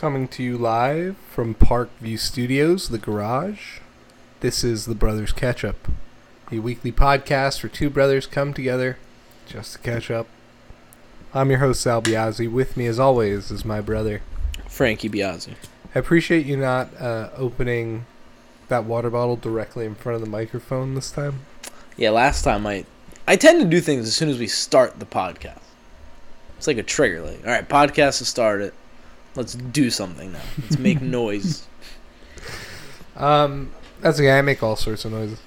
Coming to you live from Parkview Studios, the garage. This is the Brothers Catch Up, a weekly podcast where two brothers come together just to catch up. I'm your host, Sal Biazzi. With me, as always, is my brother. Frankie Biazzi. I appreciate you not uh, opening that water bottle directly in front of the microphone this time. Yeah, last time I I tend to do things as soon as we start the podcast. It's like a trigger. Like, all right, podcast has started. Let's do something now. Let's make noise. Um, that's okay. I make all sorts of noises.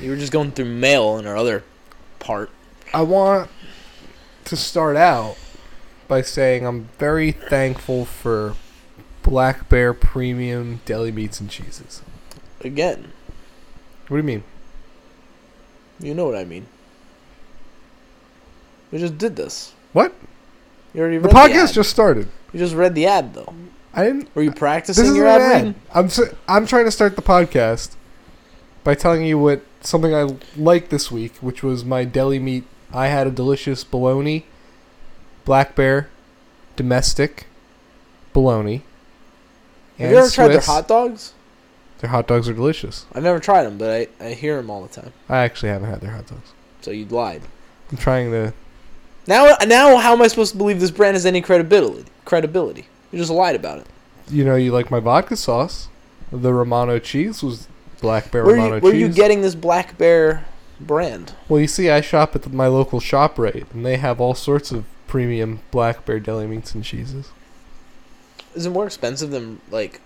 You were just going through mail in our other part. I want to start out by saying I'm very thankful for Black Bear Premium Deli Meats and Cheeses. Again, What do you mean? you know what I mean. We just did this. What? You already The read podcast ad. just started. You just read the ad though. I didn't. Were you This practicing is your ad, ad. reading? I'm s- I'm trying to start the podcast by telling you what something I liked this week, which was my deli meat. I had a delicious bologna, black bear, domestic, bologna. Have you ever tried their Swiss. hot dogs? Their hot dogs are delicious. I've never tried them, but I, I hear them all the time. I actually haven't had their hot dogs. So you lied. I'm trying to. Now, now, how am I supposed to believe this brand has any credibility? Credibility. You just lied about it. You know, you like my vodka sauce. The Romano cheese was black bear Where, Romano you, where cheese. you getting this Black Bear brand? well, you see, I shop at the, my local ShopRite, and they have all sorts of premium black bear deli meats and cheeses. Is it more expensive than like?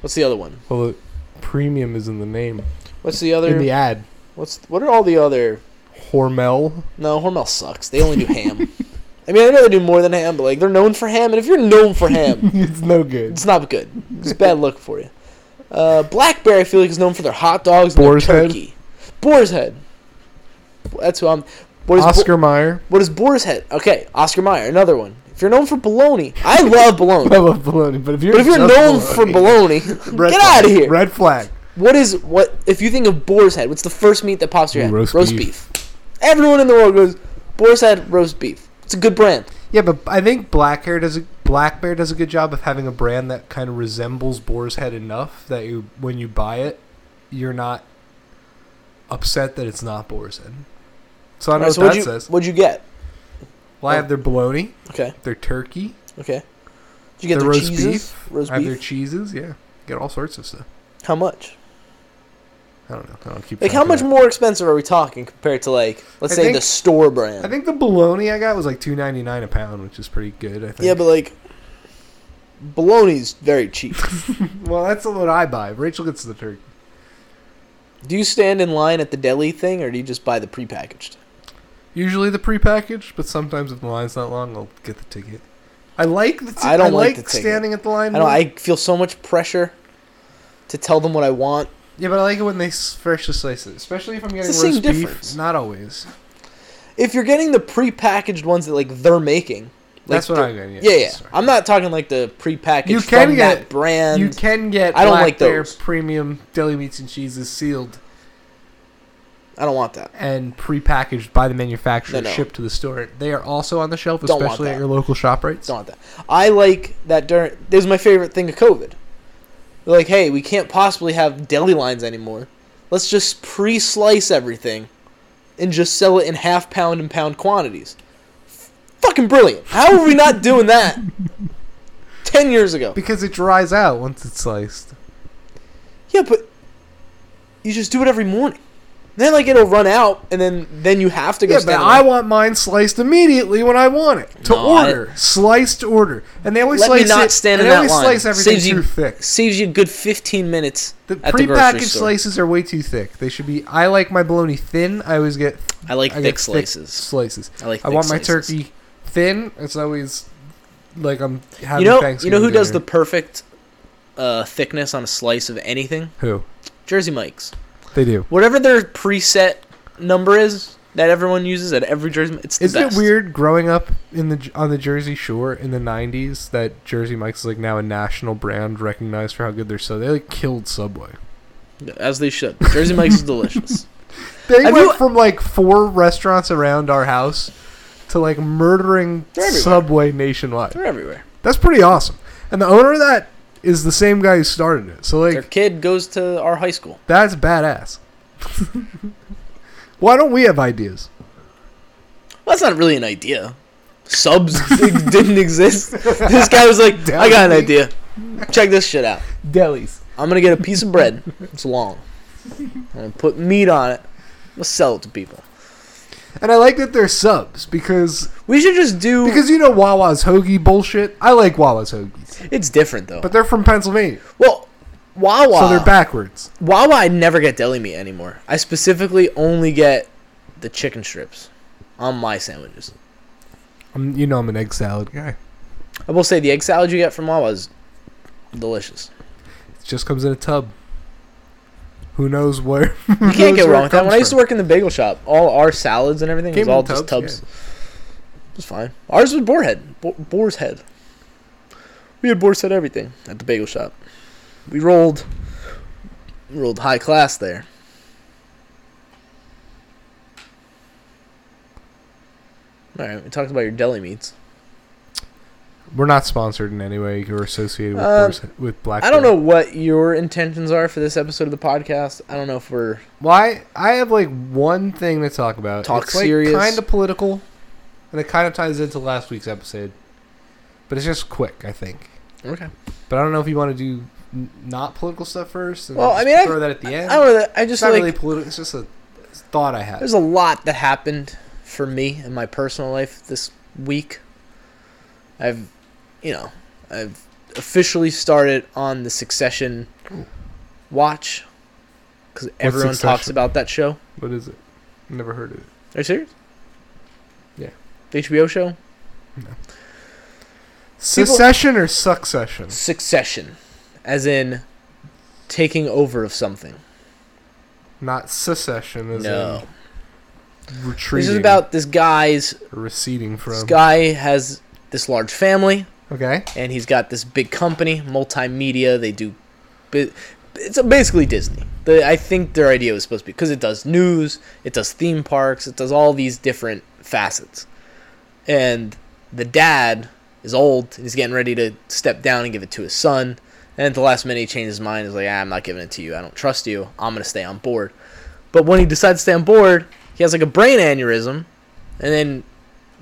What's the other one? Well, the premium is in the name. What's the other? in the ad. what's what are all the other? Hormel. No, Hormel sucks. They only do ham. I mean, I know they do more than ham, but like they're known for ham, and if you're known for ham, it's no good. it's not good. It's a bad look for you. Uh, Black Bear, I feel like is known for their hot dogs and their Boar's Head? turkey. Boar's Head. That's who I'm. What is Bo- Oscar Mayer. What is Boar's Head? Okay, Oscar Mayer, another one. If you're known for bologna, I love bologna. I love bologna, but if you're But if you're known for bologna, get flag. out of here. Red flag. What is what? If you think of boar's head, what's the first meat that pops to your head? roast beef. Everyone in the world goes boar's head, roast beef. It's a good brand. Yeah, but I think Black Hair does a Black Bear does a good job of having a brand that kind of resembles Boar's Head enough that you when you buy it, you're not upset that it's not Boar's Head. So I don't know Alright, so what that you, says. What'd you get? Well, I have their bologna, Okay, their turkey, okay. Did you get their their roast cheeses? beef. Roast I have beef. their cheeses. Yeah, get all sorts of stuff. how much? I don't know. I don't keep Like track how of much that. more expensive are we talking compared to like let's I say think- the store brand? I think the bologna I got was like two ninety nine a pound, which is pretty good. I think. yeah, but like bologna's very cheap. well, that's what I buy. Rachel gets the turkey. do you stand in line at the deli thing, or do you just buy the prepackaged? Usually the prepackaged, but sometimes if the line's not long, I'll get the ticket. I like the. T- I don't I like like, the ticket. standing at the line. I don't. more. I feel so much pressure to tell them what I want. Yeah, but I like it when they freshly slice it, especially if I'm getting roast beef. difference. Not always. If you're getting the prepackaged ones that like they're making, like That's what the- I'm getting. Yeah, yeah. sorry. I'm not talking like the prepackaged You can from get- that brand. You can get. I don't Black like Bear those. premium deli meats and cheeses sealed I don't want that. and prepackaged by the manufacturer, No, no. shipped to the store. They are also on the shelf, Don't especially at your local ShopRites. Don't want that. I like that during. This is my favorite thing of COVID. They're like, hey, we can't possibly have deli lines anymore. Let's just pre-slice everything, and just sell it in half pound and pound quantities. Fucking brilliant. How are we not doing that? Ten years ago. Because it dries out once it's sliced. Yeah, but you just do it every morning. Then like it'll run out, and then then you have to go. Yeah, but I line. want mine sliced immediately when I want it to No, I- order, sliced order, and they always Let me slice not it. stand and in they that always line. slice everything Saves you- thick. saves you a good fifteen minutes The at the grocery prepackaged slices are way too thick. They should be. I like my bologna thin. I always get. I like I thick slices. slices. I like. I thick want my slices. turkey thin. It's always like I'm having You know, you know who does the perfect uh, thickness on a slice of anything? who Jersey Mike's. They do. Whatever their preset number is that everyone uses at every Jersey, it's the Isn't best. it weird growing up in the on the Jersey Shore in the '90s that Jersey Mike's is like now a national brand recognized for how good they're so they like killed Subway. As they should. Jersey Mike's is delicious. They Have went you- from like four restaurants around our house to like murdering They're everywhere. Subway nationwide. They're everywhere. That's pretty awesome. And the owner of that is the same guy who started it. So like, Their like kid goes to our high school. that's badass. Why don't we have ideas? Well, that's not really an idea. Subs didn't exist. This guy was like, I got an idea. Check this shit out. Delis. I'm gonna get a piece of bread. It's long. I'm gonna put meat on it. I'm gonna sell it to people. And I like that they're subs because We should just do. because you know Wawa's hoagie bullshit. I like Wawa's hoagies, it's different though. but they're from Pennsylvania, well, Wawa. so they're backwards. Wawa, I never get deli meat anymore. I specifically only get the chicken strips on my sandwiches. I'm, you know, I'm an egg salad guy. I will say the egg salad you get from Wawa is delicious. It just comes in a tub. Who knows where? You can't get wrong with that. When I used to work in the bagel shop, all our salads and everything Came was all just tubs, tubs. It was fine. Ours was boar head, Bo- boar's head. We had boar's head everything at the bagel shop. We rolled, we rolled high class there. All right, we talked about your deli meats. We're not sponsored in any way or associated with, um, Boar's- with Black. I don't know what your intentions are for this episode of the podcast. I don't know if we're Why? I have like one thing to talk about. Talk it's like serious. kind of political, and it kind of ties into last week's episode. But it's just quick, I think. okay. But I don't know if you want to do n- not political stuff first. And Well, I mean, I- throw that at the end. I don't know. I it's just not like really political. It's just a thought I had. There's a lot that happened for me in my personal life this week. I've, you know, I've officially started on the Succession watch because everyone talks about that show. What is it? Never heard of it. Are you serious? Yeah. The HBO show No. Secession or succession? Succession, as in taking over of something. Not secession, as no, in retreating. this is about this guy's. receding from. This guy has this large family. Okay. and he's got this big company, multimedia. They do, it's basically Disney. The, I think their idea was supposed to be because it does news, it does theme parks, it does all these different facets. And the dad is old, and he's getting ready to step down and give it to his son. And at the last minute, he changes his mind. He's like, ah, "I'm not giving it to you. I don't trust you. I'm gonna stay on board." But when he decides to stay on board, he has like a brain aneurysm, and then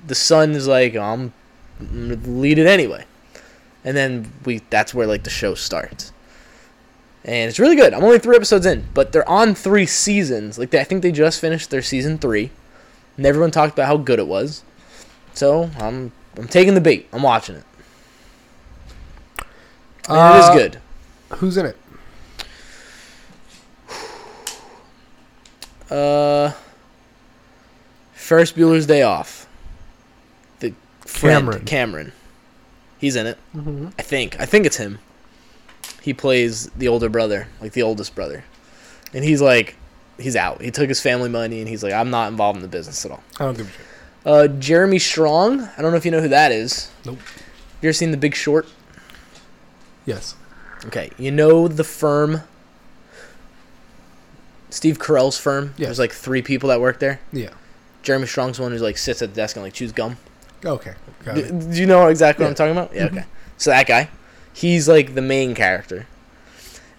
the son is like, oh, "I'm I'm lead it anyway. And then we that's where like the show starts. And it's really good. I'm only three episodes in, but they're on three seasons. Like they, I think they just finished their season three, and everyone talked about how good it was. So I'm I'm taking the bait. I'm watching it. And Uh, is good. Who's in it? Uh, Ferris Bueller's Day Off. Friend, Cameron. Cameron. He's in it. Mm-hmm. I think. I think it's him. He plays the older brother, like the oldest brother. And he's like, he's out. He took his family money and he's like, I'm not involved in the business at all. I don't give a shit. Uh, Jeremy Strong. I don't know if you know who that is. Nope. You ever seen The Big Short? Yes. Okay. You know the firm, Steve Carell's firm? Yes. There's like three people that work there. Yeah. Jeremy Strong's one who's like sits at the desk and like chews gum. Okay. Do, do you know exactly what I'm talking about? Yeah, Mhm. okay. So that guy, he's like the main character.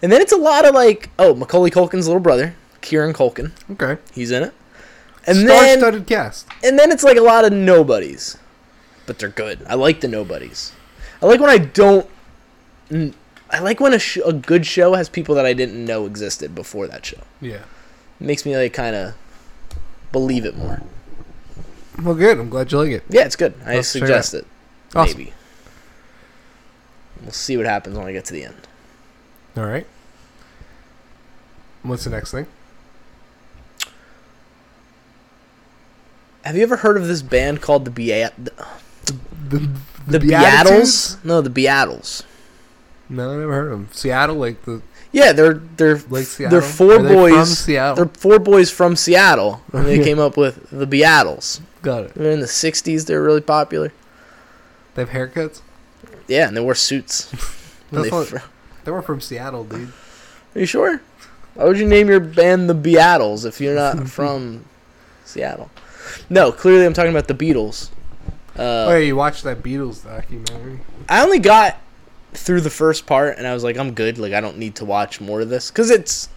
And then it's a lot of like, oh, Macaulay Culkin's little brother, Kieran Culkin, Okay. he's in it. And then Star-studded cast. and then it's like a lot of nobodies. But they're good. I like the nobodies. I like when I don't I like when a, sh- a good show has people that I didn't know existed before that show. Yeah. It makes me like kind of believe it more. Well, good. I'm glad you like it. Yeah, it's good. I Let's check it suggest it. Awesome. Maybe. We'll see what happens when I get to the end. All right. What's the next thing? Have you ever heard of this band called the Beat the, The the Beatitudes? Beatles? No, the Beatles. No, I never heard of them. Seattle, like the Yeah, they're they're Lake Seattle. they're four they boys. from Seattle. They're four boys from Seattle, and they came up with the Beatles. Got it. They're in the '60s. They're really popular. They have haircuts. Yeah, and they wore suits. they what- fr- They were from Seattle, dude. Are you sure? Why would you name your band the Beatles if you're not from Seattle? No, clearly I'm talking about the Beatles. Uh, oh, yeah, you watched that Beatles documentary? I only got through the first part and I was like, I'm good. Like I don't need to watch more of this because it's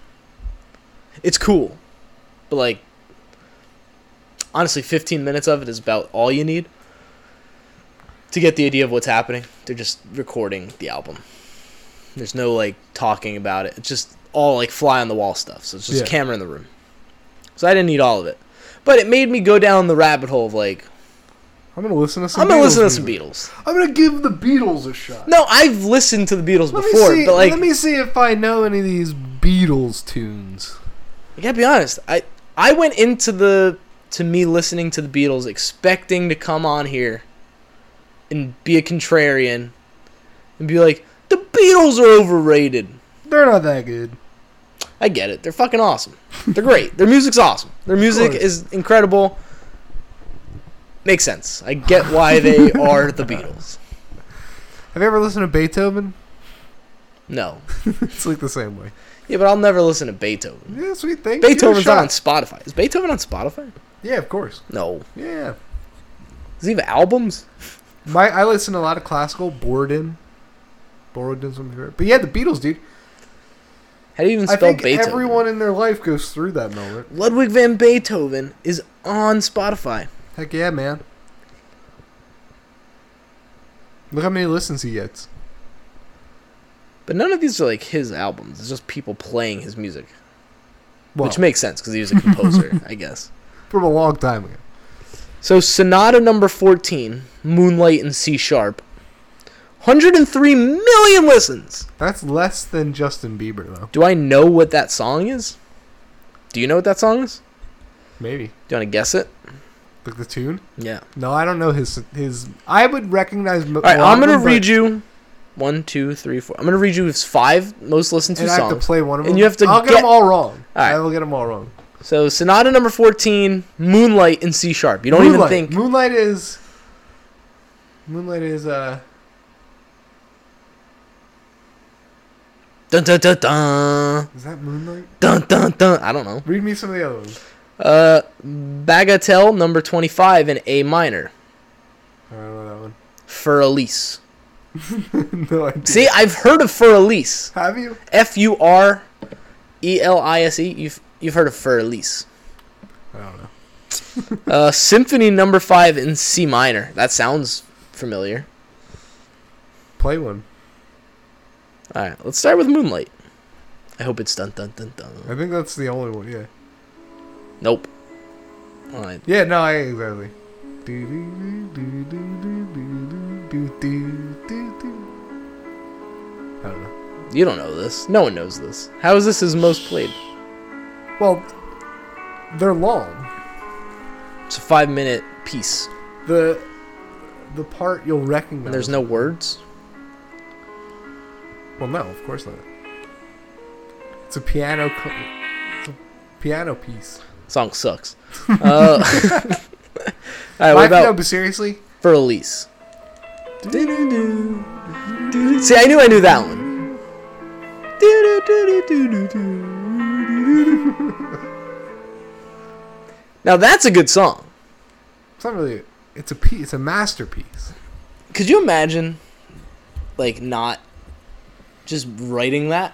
it's cool, but like honestly, 15 minutes of it is about all you need to get the idea of what's happening. They're just recording the album. There's no like talking about it. It's just all like fly on the wall stuff. So it's just Yeah. camera in the room. So I didn't need all of it, but it made me go down the rabbit hole of like I'm gonna listen to some. I'm gonna Beatles listen to some music. Beatles. I'm gonna give the Beatles a shot. No, I've listened to the Beatles Let before, see. but like, let me see if I know any of these Beatles tunes. I gotta be honest. I I went into the to me listening to the Beatles expecting to come on here and be a contrarian and be like, the Beatles are overrated. They're not that good. I get it. They're fucking awesome. They're great. Their music's awesome. Their music course. is incredible. Makes sense. I get why they are the Beatles. Have you ever listened to Beethoven? No. it's like the same way. Yeah, but I'll never listen to Beethoven. Yeah, sweet thing. Give it a Beethoven's not on. Spotify. Is Beethoven on Spotify? Yeah, of course. No. Yeah. Does he have albums? My I listen to a lot of classical. Borodin. Borodin's my favorite. But yeah, the Beatles, dude. How do you even spell I think Beethoven? everyone in their life goes through that moment. Ludwig van Beethoven is on Spotify. Heck yeah, man. Look how many listens he gets. But none of these are like his albums. It's just people playing his music. Well, which makes sense because he was a composer, I guess. from a long time ago. So Sonata number 14, Moonlight in C sharp. 103 million listens. That's less than Justin Bieber, though. Do I know what that song is? Do you know what that song is? Maybe. Do you want to guess it? Like the tune? Yeah. No, I don't know his his. I would recognize. All right, I'm gonna them, read you one, two, three, four. I'm gonna read you his five most listened to And I have to play one of them. And you have to I'll get, get- them all wrong. All right. I will get them all wrong. So Sonata number 14, Moonlight in C sharp. You don't Moonlight. even think. Moonlight is. Moonlight is uh. Dun dun dun dun Is that Moonlight? dun dun dun. I don't know. Read me some of the other ones. Uh, Bagatelle number 25 in A minor I don't know for Elise. that one. no idea. See, I've heard of For Elise. Have you? F U R E L I S E. You've you've heard of For Elise. I don't know. Uh, Symphony number five in C minor. That sounds familiar. Play one. All right, let's start with Moonlight. I hope it's dun dun dun dun. I think that's the only one. Yeah. Nope. Yeah, no, I exactly. You don't know this. No one knows this. How is this his most played? Well, they're long. It's a five minute piece. The the part you'll recognize. And there's no words? Well, no, of course not. It's a piano. It's a piano piece. Song sucks. Uh, all right, what about no, but seriously, for Elise? See, I knew I knew that one. Now that's a good song. it's not really. It's a piece. It's a masterpiece. Could you imagine, like, not just writing that?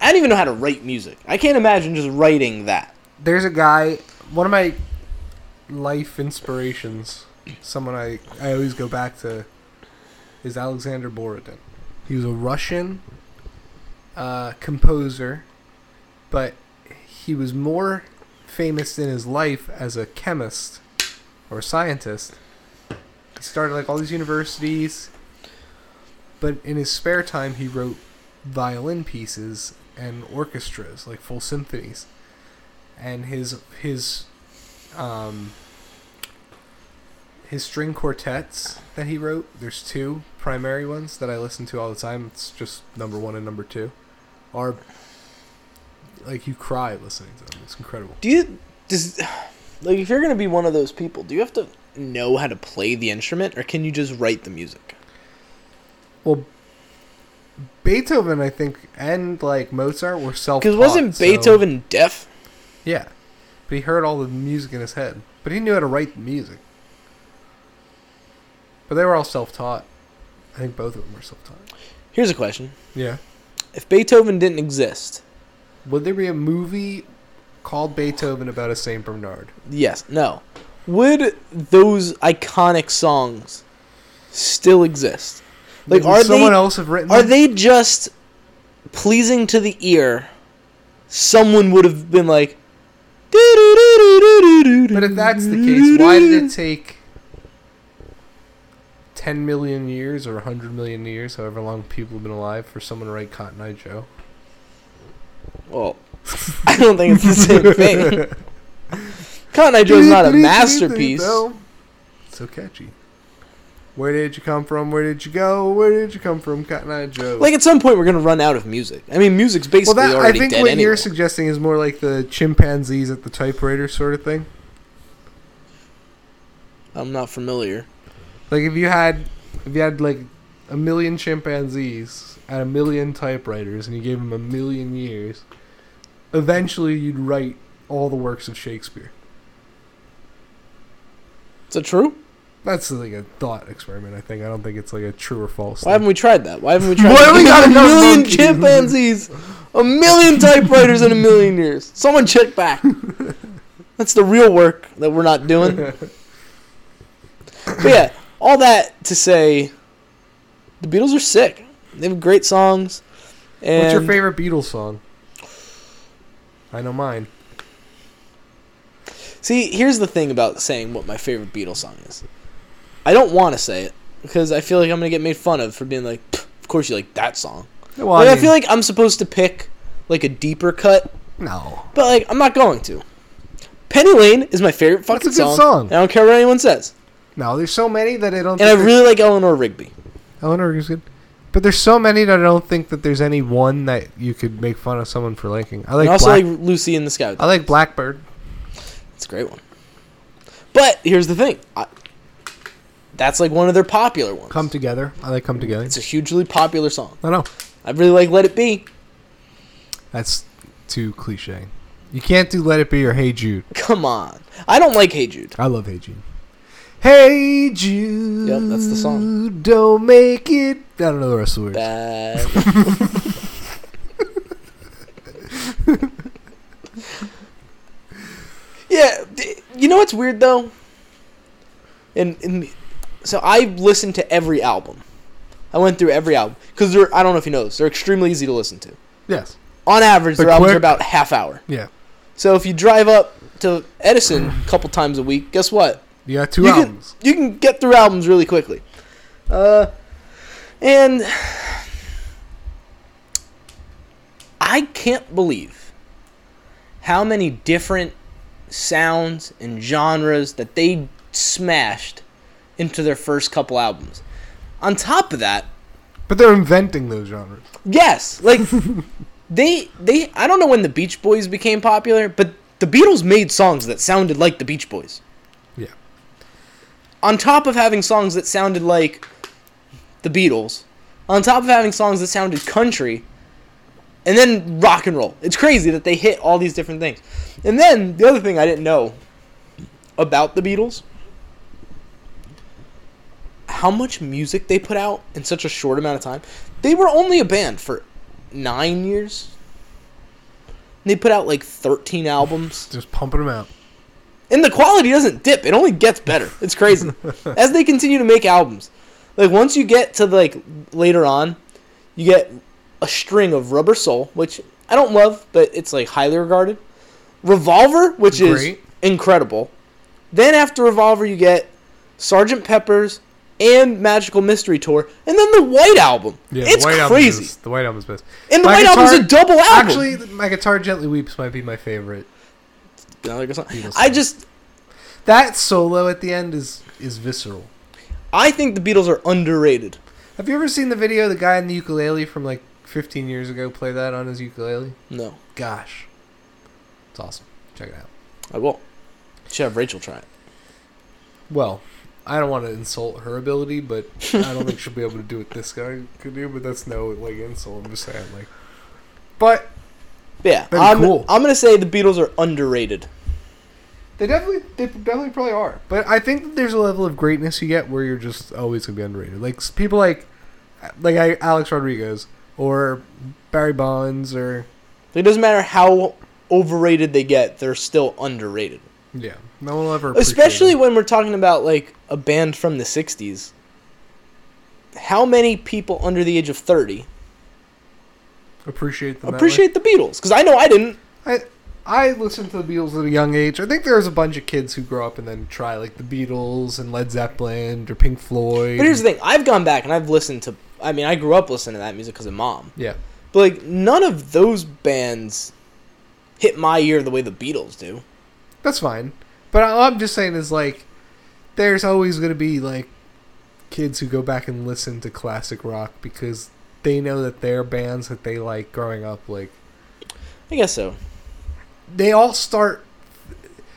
I don't even know how to write music. I can't imagine just writing that. There's a guy. One of my life inspirations. Someone I I always go back to. Is Alexander Borodin. He was a Russian uh, composer, but he was more famous in his life as a chemist or scientist. He started like all these universities, but in his spare time he wrote violin pieces and orchestras, like full symphonies. And his his um his string quartets that he wrote, there's two primary ones that I listen to all the time. It's just number 1 and number 2 are like you cry listening to them. It's incredible. Do you does like if you're gonna be one of those people, do you have to know how to play the instrument, or can you just write the music? Well, Beethoven, I think, and like Mozart were self. Because wasn't Beethoven deaf? Yeah, but he heard all the music in his head, but he knew how to write the music. But they were all self-taught. I think both of them were self-taught. Here's a question: Yeah. If Beethoven didn't exist, Would there be a movie called Beethoven about a Saint Bernard? yes, no, would those iconic songs still exist? Like, Would are someone they else have written? are them? they just pleasing to the ear? Someone would have been like. But if that's the case, why did it take 10 million years or 100 million years, however long people have been alive, for someone to write Cotton Eye Joe? Well, I don't think it's the same thing. Cotton Eye Joe's not a masterpiece. So catchy. Where did you come from? Where did you go? Where did you come from, Cotton Eye Joe? Like at some point, we're gonna run out of music. I mean, music's basically well, that I think dead what anyway. you're suggesting is more like the chimpanzees at the typewriter sort of thing. I'm not familiar. Like if you had, if you had like a million chimpanzees and a million typewriters, and you gave them a million years, eventually you'd write all the works of Shakespeare. Is that true? That's like a thought experiment. I think. I don't think it's like a true or false. Why haven't we tried that? Why haven't we tried? Why do we got a million monkeys? chimpanzees, a million typewriters in a million years. Someone check back. That's the real work that we're not doing. But yeah, all that to say, the Beatles are sick. They have great songs. And What's your favorite Beatles song? I know mine. See, here's the thing about saying what my favorite Beatles song is. I don't want to say it because I feel like I'm gonna get made fun of for being like, of course you like that song. Well, like, I, feel like I'm supposed to pick like a deeper cut, no. but like I'm not going to. Penny Lane is my favorite fucking a good song. song. I don't care what anyone says. No, there's so many that I don't. And I really like Eleanor Rigby. Eleanor is good, but there's so many that I don't think that there's any one that you could make fun of someone for liking. I like I also Black- like Lucy in the Sky. I like Blackbird. It's a great one. But here's the thing. I, that's like one of their popular ones. Come together. I like Come Together. it's a hugely popular song. I know I really like Let It Be. that's too cliche. You can't do Let It Be or Hey Jude. Come on. I don't like Hey Jude. I love Hey Jude. Hey Jude. Yep, that's the song. Don't make it. I don't know the rest of the words. Bad. yeah, you know what's weird though? And, and so I listened to every album. I went through every album because they're I don't know if you know this. They're extremely easy to listen to. Yes. On average, their They're albums are about half hour. Yeah. So if you drive up to Edison a couple times a week, guess what? You got two you albums. Can, you can get through albums really quickly. Uh, and I can't believe how many different sounds and genres that they smashed into their first couple albums. On top of that, But they're inventing those genres. yes, like they they I don't know when the Beach Boys became popular, but the Beatles made songs that sounded like the Beach Boys. On top of having songs that sounded like the Beatles, on top of having songs that sounded country, and then rock and roll. It's crazy that they hit all these different things. And then the other thing I didn't know about the Beatles how much music they put out in such a short amount of time. They were only a band for 9 years. They put out like 13 albums. Just pumping them out. And the quality doesn't dip. It only gets better. It's crazy. As they continue to make albums. Like once you get to like later on, you get a string of Rubber Soul, which I don't love, but it's like highly regarded. Revolver, which Great. is incredible. Then after Revolver you get Sergeant Pepper's and Magical Mystery Tour, and then the White Album. Yeah, it's the White Album is- the White Album's best. and the My White Album's a double album. Actually, my guitar gently weeps might be my favorite. Another song. Beatles I just That solo at the end is is visceral. I think the Beatles are underrated. Have you ever seen the video of the guy in the ukulele from like 15 years ago play that on his ukulele? No, Gosh, it's awesome. Check it out. I will. Should have Rachel try it. Well, I don't want to insult her ability, but I don't think she'll be able to do what this guy could do. But that's no like insult. I'm just saying like. But But yeah, I'm, cool. I'm gonna say the Beatles are underrated. They definitely, they definitely probably are. But I think that there's a level of greatness you get where you're just always gonna be underrated. Like people like like I, Alex Rodriguez or Barry Bonds or It doesn't matter how overrated they get; they're still underrated. yeah, no one will ever. Especially them. when we're talking about like a band from the '60s. How many people under the age of thirty appreciate them. that way. appreciate the Beatles? Because I know I didn't. I I listened to the Beatles at a young age. I think there's a bunch of kids who grow up and then try like the Beatles and Led Zeppelin or Pink Floyd. But here's the thing: I've gone back and I've listened to. I mean, I grew up listening to that music because of mom. yeah, But like, none of those bands hit my ear the way the Beatles do. that's fine. But all I'm just saying is like, there's always gonna be like kids who go back and listen to classic rock because they know that their bands that they like growing up like I guess so. They all start.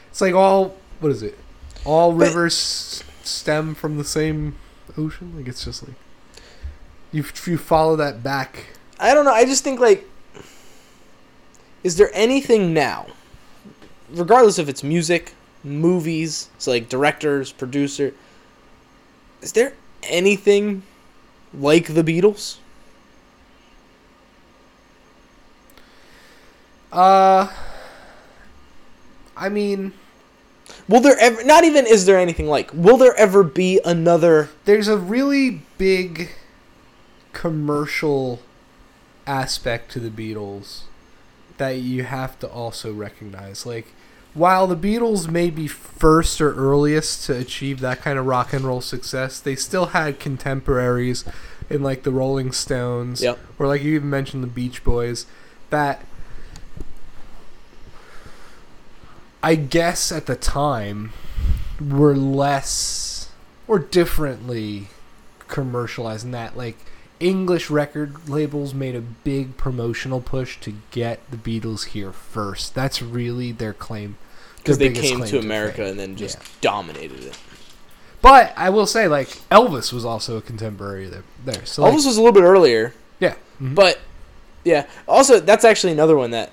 It's like all what is it? All But- rivers stem from the same ocean. Like it's just like you you follow that back. I don't know. I just think like, is there anything now, regardless if it's music, movies, so like directors, producer, is there anything like the Beatles? Uh, I mean, Will there ever? Not even is there anything like. Will there ever be another? there's a really big commercial aspect to the Beatles that you have to also recognize. Like, while the Beatles may be first or earliest to achieve that kind of rock and roll success, they still had contemporaries in like the Rolling Stones, Yep. or like you even mentioned the Beach Boys, that I guess at the time were less or differently commercialized in that like English record labels made a big promotional push to get the Beatles here first. That's really their claim. Because they came to America fame. and then just Yeah. dominated it. But I will say, like Elvis was also a contemporary there. there. So like, Elvis was a little bit earlier, yeah, mhm. but yeah. Also, that's actually another one that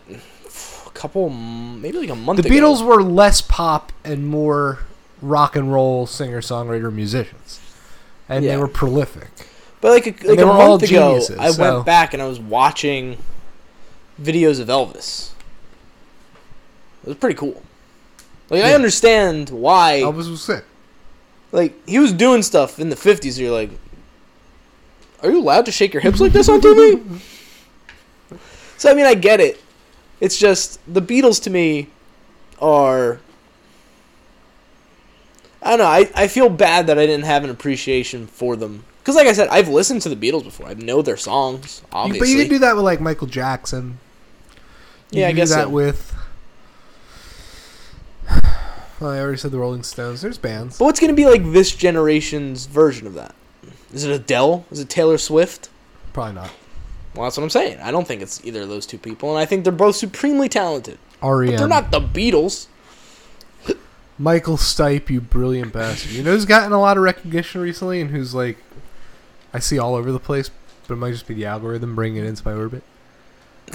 couple, maybe like a month. the ago, Beatles were less pop and more rock and roll singer songwriter musicians, and Yeah. they were prolific. But like a, like a month ago, geniuses, I so- went back and I was watching videos of Elvis. It was pretty cool. Like I understand why. Elvis was sick. Like he was doing stuff in the fifties. You're like, are you allowed to shake your hips like this on TV? so I mean, I get it. It's just the Beatles to me are. I don't know. I, I feel bad that I didn't have an appreciation for them. Because, like I said, I've listened to the Beatles before. I know their songs, obviously. but you could do that with like Michael Jackson. You Yeah, I guess do that so. with. Well, I already said the Rolling Stones. There's bands. But what's going to be like this generation's version of that? Is it Adele? Is it Taylor Swift? Probably not. Well, that's what I'm saying. I don't think it's either of those two people, and I think they're both supremely talented. REM. But they're not the Beatles. Michael Stipe, you brilliant bastard. You know who's gotten a lot of recognition recently and who's like, I see all over the place, but it might just be the algorithm bringing it into my orbit.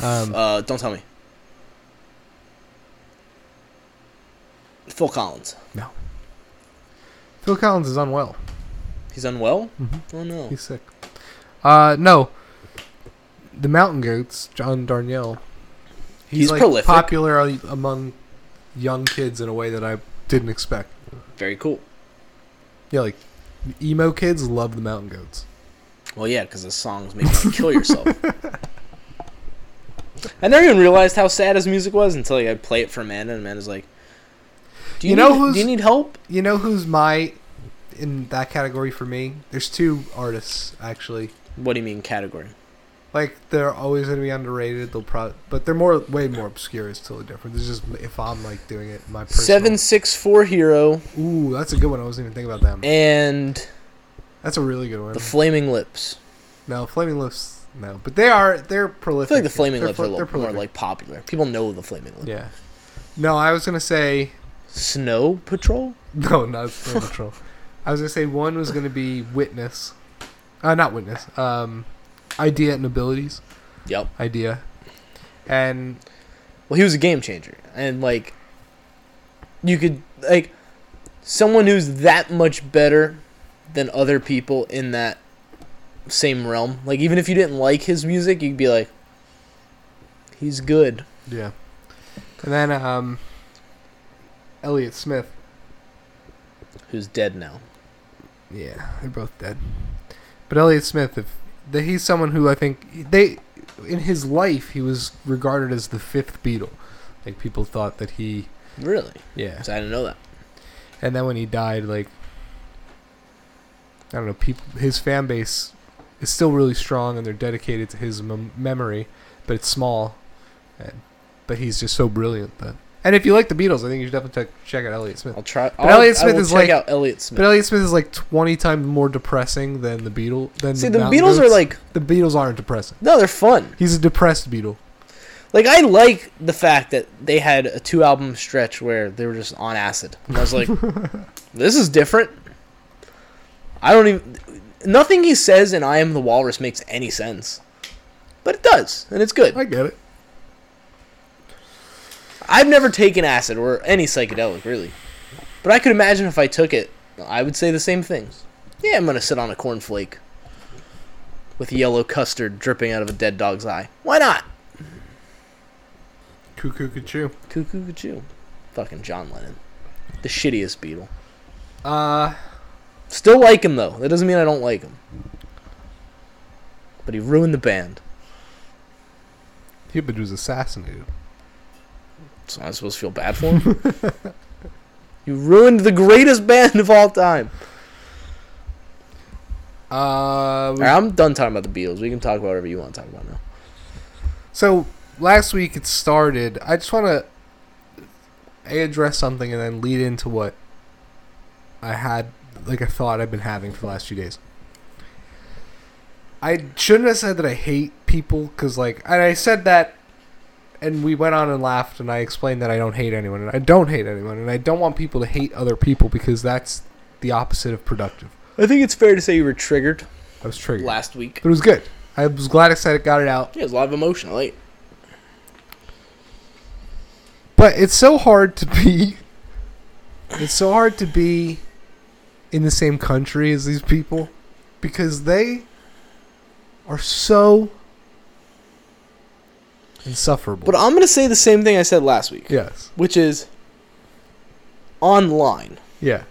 Um, Uh, don't tell me. Phil Collins. No. Phil Collins is unwell. He's unwell. Mhm. Oh no. He's sick. Uh, no. The Mountain Goats, John Darnielle. He's like prolific. popular among young kids in a way that I didn't expect. Very cool. Yeah, like emo kids love the Mountain Goats. Well, yeah, because the songs make you kill yourself. I never even realized how sad his music was until like, I play it for Amanda, and Amanda's like, "Do you, You know need, who's- Do you need help?" You know who's my in that category for me? There's two artists actually. What do you mean category? Like they're always going to be underrated. They'll probably, but they're more way more obscure. It's totally different. It's just if I'm like doing it, my personal. Seven six four hero Ooh, that's a good one. I wasn't even thinking about them. and That's a really good one. the Flaming Lips. No, Flaming Lips. No, but they are they're prolific. I feel like the Flaming They're Lips pro- are a little more like popular. People know the Flaming Lips. Yeah. No, I was gonna say Snow Patrol. no, not Snow Patrol. I was gonna say one was gonna be Witness. Uh, not Witness. Um, Idea and Abilities. Yep. Idea. And Well, he was a game changer, and like, you could like, someone who's that much better than other people in that same realm. Like even if you didn't like his music, you'd be like, he's good. Yeah. And then um, Elliott Smith. Who's dead now? Yeah, they're both dead. But Elliott Smith, if the, he's someone who I think they in his life he was regarded as the fifth Beatle. Like people thought that he Really? yeah. 'Cause I didn't know that. And then when he died, like I don't know, people his fan base is still really strong and they're dedicated to his mem- memory, but it's small. And, but he's just so brilliant that. And if you like the Beatles, I think you should definitely check, check out Elliott Smith. I'll try. But I'll, Elliott I Smith is check like- out Elliott Smith. But Elliott Smith is like twenty times more depressing than the Beatles. Than See, the Mountain Beatles are like the Beatles aren't depressing. no, they're fun. He's a depressed Beatle. Like I like the fact that they had a two album stretch where they were just on acid. And I was like, this is different. I don't even. Nothing he says in "I Am the Walrus" makes any sense, but it does, and it's good. I get it. I've never taken acid or any psychedelic really, but I could imagine if I took it, I would say the same things. Yeah, I'm gonna sit on a cornflake with yellow custard dripping out of a dead dog's eye. Why not? Cuckoo Cuckoo. Cuckoo cuckoo. Fucking John Lennon. The shittiest Beatle. Uh, Still like him though. That doesn't mean I don't like him. But he ruined the band. Cupid was assassinated. So I'm supposed to feel bad for him? you ruined the greatest band of all time. Uh, we- Alright, I'm done talking about the Beatles. We can talk about whatever you want to talk about now. so last week it started. I just want to address something and then lead into what I had, like a thought I've been having for the last few days. I shouldn't have said that I hate people because, like, and I said that, and we went on and laughed, and I explained that I don't hate anyone, and I don't hate anyone, and I don't want people to hate other people because that's the opposite of productive. I think it's fair to say you were triggered I was triggered, last week. but it was good. I was glad I said it, got it out. Yeah, there's a lot of emotion. Like But it's so hard to be. It's so hard to be in the same country as these people because they are so insufferable. But I'm going to say the same thing I said last week, yes, which is online. yeah,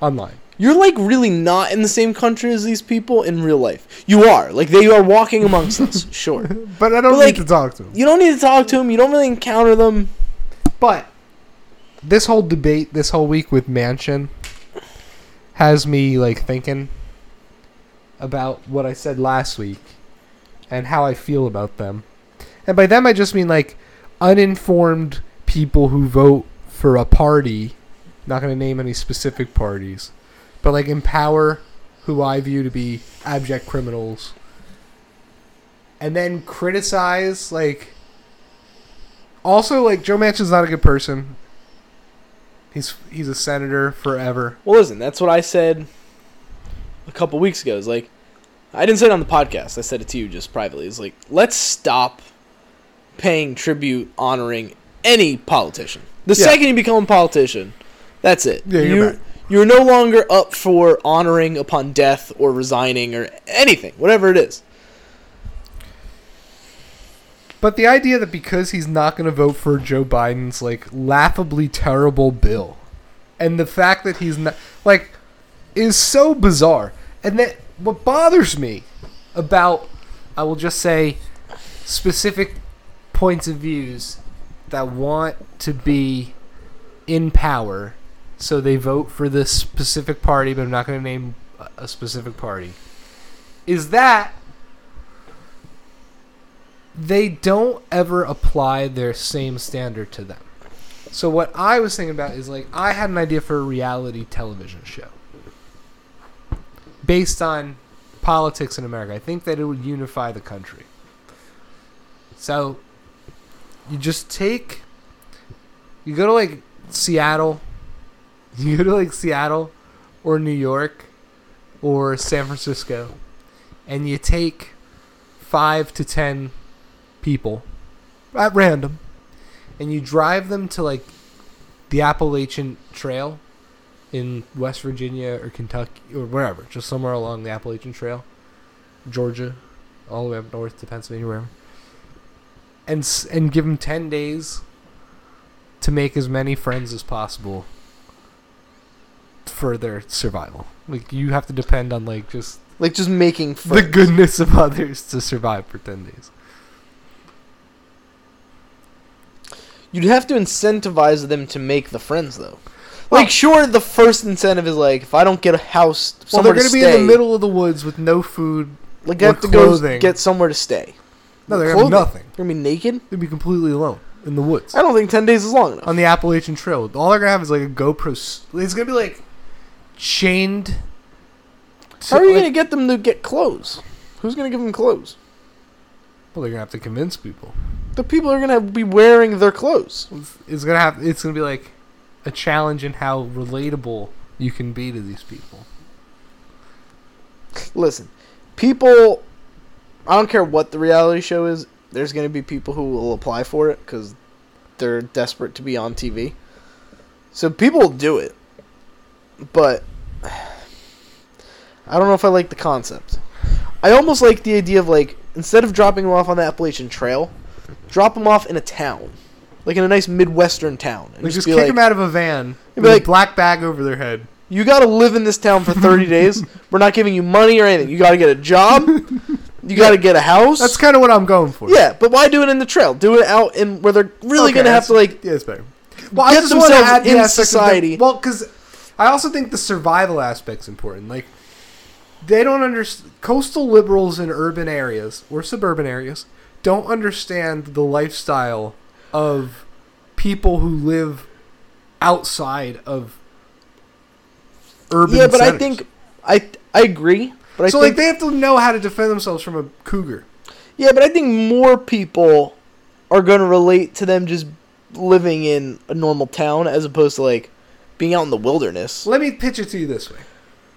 online. You're like really not in the same country as these people in real life. You are. Like they are walking amongst us, sure. But I don't But, need like, to talk to them. You don't need to talk to them. You don't really encounter them. But this whole debate, this whole week with Manchin, has me like thinking about what I said last week and how I feel about them. And by them, I just mean like uninformed people who vote for a party. Not going to name any specific parties, but like empower who I view to be abject criminals. And then criticize like also, like Joe Manchin's not a good person. He's he's a senator forever. Well, listen, that's what I said a couple weeks ago. It's like I didn't say it on the podcast. I said it to you just privately. It's like let's stop paying tribute, honoring any politician. The Yeah. second you become a politician, that's it. Yeah, you're you're, you're no longer up for honoring upon death or resigning or anything, whatever it is. But the idea that because he's not going to vote for Joe Biden's like laughably terrible bill, and the fact that he's not like is so bizarre, and that what bothers me about I will just say specific points of views that want to be in power, so they vote for this specific party, but I'm not going to name a- specific party. Is that they don't ever apply their same standard to them. So what I was thinking about is like I had an idea for a reality television show based on politics in America. I think that it would unify the country. So you just take you go to like Seattle, you go to like Seattle or New York or San Francisco and you take 5 to 10 people at random and you drive them to like the Appalachian Trail in West Virginia or Kentucky or wherever, just somewhere along the Appalachian Trail. Georgia, all the way up north to Pennsylvania, wherever, and and give them ten days to make as many friends as possible for their survival. Like you have to depend on like just Like just making the goodness of others to survive for ten days. You'd have to incentivize them to make the friends though. Well- Like sure, the first incentive is like if I don't get a house Well, they're gonna stay, be in the middle of the woods with no food. like I have to go get somewhere to stay. No, they're gonna have Clothing. nothing. They're gonna be naked. They'd be completely alone in the woods. I don't think ten days is long enough. on the Appalachian Trail. All they're gonna have is like a GoPro. s- It's gonna be like chained. to- How are you like- gonna get them to get clothes? Who's gonna give them clothes? Well, they're gonna have to convince people. The people are gonna be wearing their clothes. It's, it's gonna have. It's gonna be like a challenge in how relatable you can be to these people. Listen, people. I don't care what the reality show is. There's gonna be people who will apply for it because they're desperate to be on TV. So people will do it, but I don't know if I like the concept. I almost like the idea of like instead of dropping them off on the Appalachian Trail, drop them off in a town, like in a nice midwestern town, and Like just be kick like, them out of a van with like- a black bag over their head. You got to live in this town for 30 days. We're not giving you money or anything. You got to get a job. You got to get a house. That's kind of what I'm going for. yeah, but why do it in the trail? Do it out in where they're really Okay, going to have that's- to like Yeah, it's better. Well, I get just want to themselves add the in aspect of the- society. well, because I also think the survival aspect's important. Like they don't understand coastal liberals in urban areas or suburban areas don't understand the lifestyle of people who live outside of urban. Yeah, but I centers. think I I agree, but I so. think like they have to know how to defend themselves from a cougar. Yeah, but I think more people are going to relate to them just living in a normal town as opposed to like being out in the wilderness. Let me pitch it to you this way.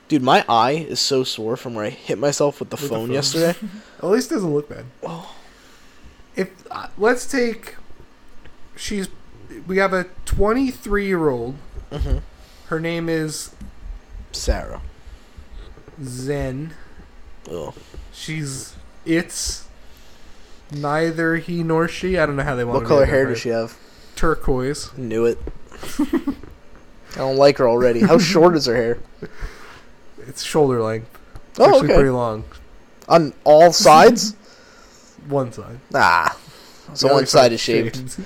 Dude, my eye is so sore from where I hit myself with the With the phone phone. yesterday. At least it doesn't look bad. Oh. If uh, let's take, she's, we have a 23 year old. hmm Her name is Sarah. Zen. Oh. She's it's neither he nor she. I don't know how they want. What color hair does she have? Turquoise. Knew it. I don't like her already. How short is her hair? It's shoulder length. It's Oh, actually okay. pretty long. On all sides? One side. ah. So one side is shaved.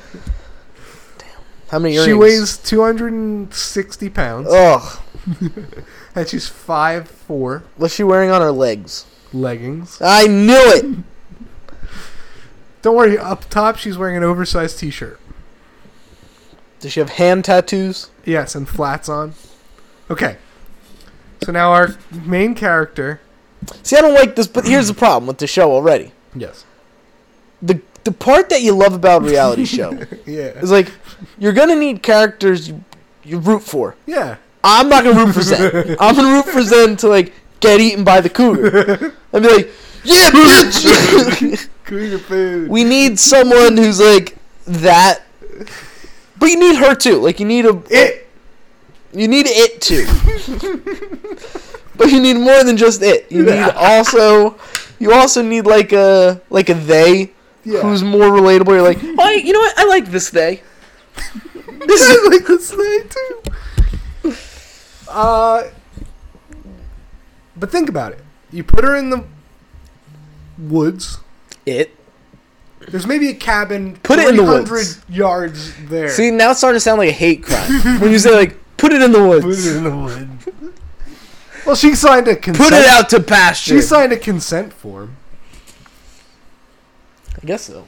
How many earrings? She weighs 260 pounds, Ugh. and she's five four. What's she wearing on her legs? Leggings. I knew it! Don't worry. Up top, she's wearing an oversized T-shirt. Does she have hand tattoos? Yes, and flats on. Okay. So now our main character. See, I don't like this, but here's the problem with the show already. Yes. The the part that you love about a reality show Yeah. is like you're gonna need characters you, you root for. Yeah. I'm not gonna root for Zen. I'm gonna root for Zen to like get eaten by the cougar. And be like, yeah, bitch. Cougar food. we need someone who's like that, but you need her too. Like you need a it. You need it too. but you need more than just it. You need also you also need like a like a they Yeah. who's more relatable. You're like, oh, you know what? I like this day. This I is like this thing too. Uh, but think about it. You put her in the woods. it. There's maybe a cabin. Put it in the 300 woods. yards there. See, now it's starting to sound like a hate crime when you say like, put it in the woods." put it in the woods. well, she signed a consent. put it out to pasture. She signed a consent form. I guess so.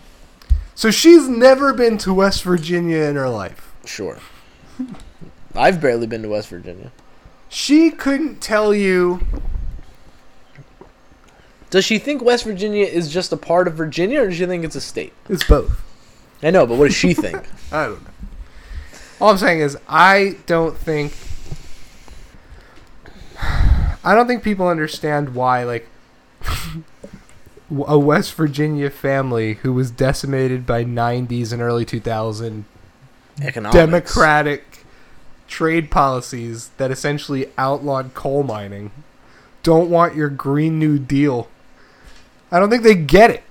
So she's never been to West Virginia in her life. Sure. I've barely been to West Virginia. She couldn't tell you. Does she think West Virginia is just a part of Virginia, or does she think it's a state? It's both. I know, but what does she think? I don't know. All I'm saying is, I don't think. I don't think people understand why, like, a West Virginia family who was decimated by 90s and early 2000 Economics. democratic trade policies that essentially outlawed coal mining don't want your Green New Deal I don't think they get it.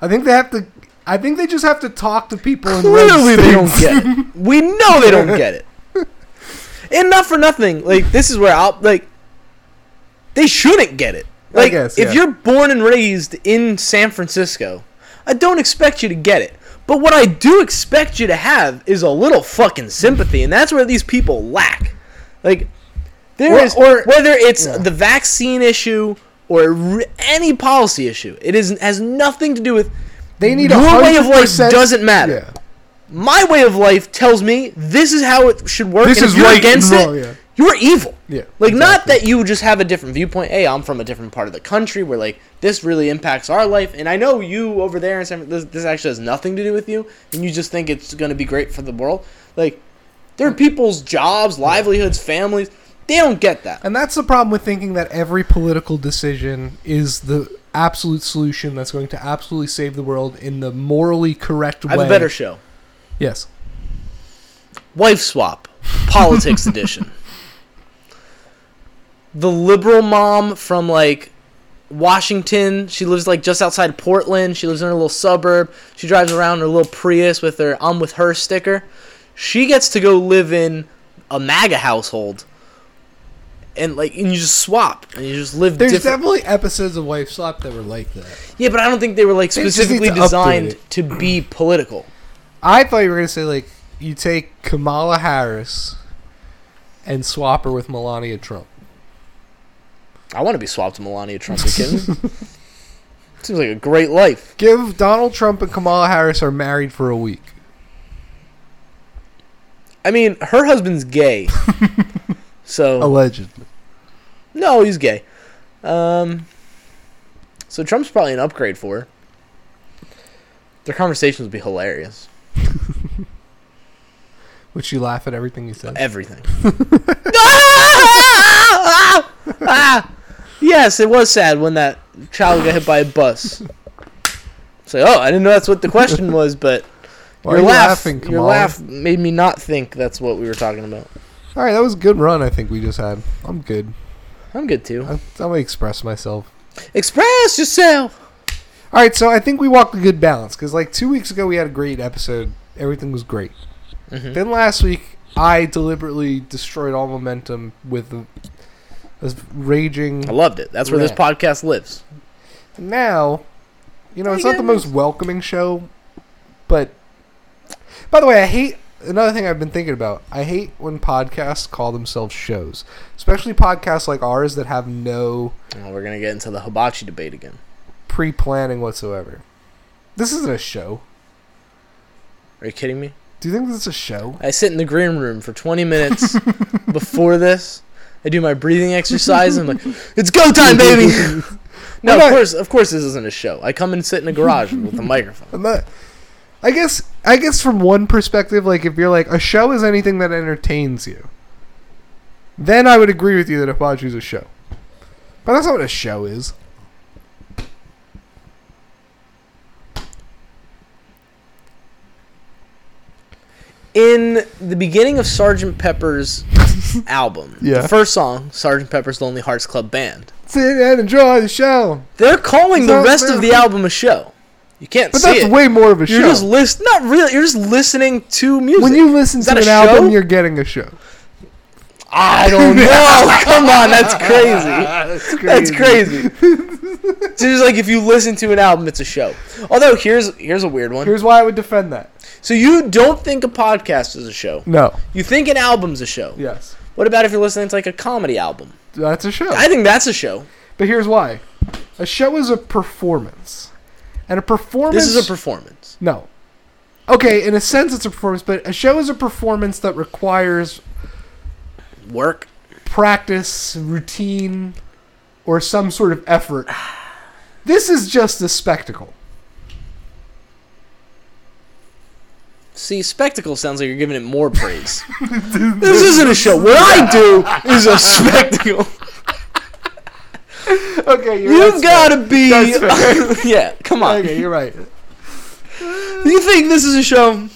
I think they have to. I think they just have to talk to people Clearly, they don't get it. We know they don't get it. And not for nothing. Like this is where I'll like. They shouldn't get it. Like guess, if you're born and raised in San Francisco, I don't expect you to get it. But what I do expect you to have is a little fucking sympathy, and that's where these people lack. Like there Or- is, or- whether it's Yeah. the vaccine issue or re- any policy issue, it is has nothing to do with They need Your a way of life doesn't matter. Yeah. my way of life tells me this is how it should work. This and is right against and it, wrong, you're evil. Yeah, Like not that you just have a different viewpoint. Hey, I'm from a different part of the country where like this really impacts our life, and I know you over there in San this, this actually has nothing to do with you, and you just think it's going to be great for the world. Like there are people's jobs, livelihoods, families. They don't get that. And that's the problem with thinking that every political decision is the absolute solution that's going to absolutely save the world in the morally correct way. I way. have a better show. Yes. Wife swap, politics edition. The liberal mom from like Washington. She lives like just outside Portland. She lives in a little suburb. She drives around in her little Prius with her "I'm with her" sticker. She gets to go live in a MAGA household, and like, and you just swap, and you just live there. There's different. definitely episodes of Wife Swap that were like that. yeah, but I don't think they were like They just need specifically to designed to be political. I thought you were going to say, like, you take Kamala Harris and swap her with Melania Trump. I want to be swapped to Melania Trump. again. Seems like a great life. Give Donald Trump and Kamala Harris are married for a week. I mean, her husband's gay. so Allegedly. no, he's gay. Um, so Trump's probably an upgrade for her. Their conversations would be hilarious. Would she laugh at everything he said? Everything. Ah! Ah! Yes, it was sad when that child got hit by a bus. So, oh, I didn't know that's what the question was, but Why your are you laugh, laughing, your laugh made me not think that's what we were talking about. All right, that was a good run. I think we just had. I'm good. I'm good too. I, I'm gonna express myself. Express yourself. All right, so I think we walked a good balance because like two weeks ago we had a great episode. Everything was great. Mhm. Then last week I deliberately destroyed all momentum with a raging. I loved it. That's where this podcast lives. Now, you know, it's not the most welcoming show, but by the way, I hate another thing I've been thinking about. I hate when podcasts call themselves shows, especially podcasts like ours that have no Well, we're gonna get into the hibachi debate again. pre-planning whatsoever. This isn't a show. Are you kidding me? Do you think this is a show? I sit in the green room for 20 minutes before this. I do my breathing exercise. and I'm like, it's go time, baby. no, of course, of course, this isn't a show. I come and sit in a garage with a microphone. Not. I guess. I guess from one perspective, like if you're like a show is anything that entertains you, then I would agree with you that is a show. But that's not what a show is. In the beginning of Sergeant Pepper's album, Yeah. the first song, Sergeant Pepper's Lonely Hearts Club Band, Sit and enjoy the show. they're calling the rest of the album a show. You can't But see that's it. way more of a You're show. just list, not really. You're just listening to music. when you listen to an a album, you're getting a show. I don't know. Come on, that's crazy. That's crazy. it's just like if you listen to an album, it's a show. Although here's here's a weird one. Here's why I would defend that. So you don't think a podcast is a show. No. You think an album's a show. Yes. What about if you're listening to like a comedy album? That's a show. I think that's a show. But here's why. A show is a performance. And a performance This is a performance. No. Okay, in a sense it's a performance, but a show is a performance that requires Work. practice, routine, or some sort of effort. This is just a spectacle. See, spectacle sounds like you're giving it more praise. this isn't a show. What I do is a spectacle. Okay, you're You've got to be. Yeah, come on. Okay, you're right. You think this is a show?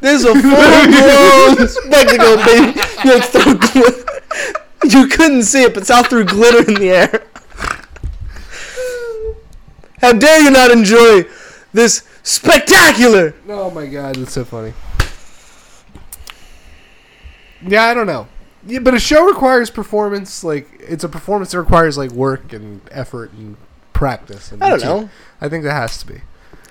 This is a full blown spectacle, baby. You throw gl- You couldn't see it, but Sal threw glitter in the air. How dare you not enjoy this spectacular? Oh my god, that's so funny. Yeah, I don't know. Yeah, but a show requires performance. Like it's a performance that requires like work and effort and practice. And I don't routine. know. I think that has to be.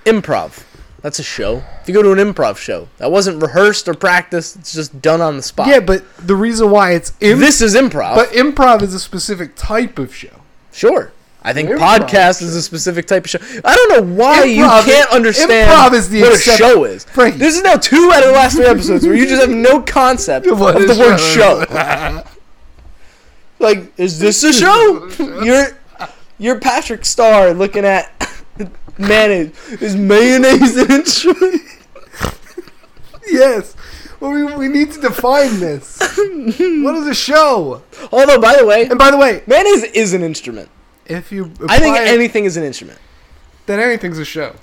Improv. That's a show. If you go to an improv show, that wasn't rehearsed or practiced. It's just done on the spot. Yeah, but the reason why it's im- this is improv. but improv is a specific type of show. sure. I think Improv podcast is a specific type of show. I don't know why Improv you can't is- understand improv is the what a show is. Frank. This is now two out of the last three episodes where you just have no concept of the word show. Like, is this a show? you're you're Patrick Star looking at mayonnaise. Is mayonnaise an instrument? yes. Well, we, we need to define this. what is a show? Although, by the way, And by the way, mayonnaise is an instrument. If you I think it, anything is an instrument. then anything's a show.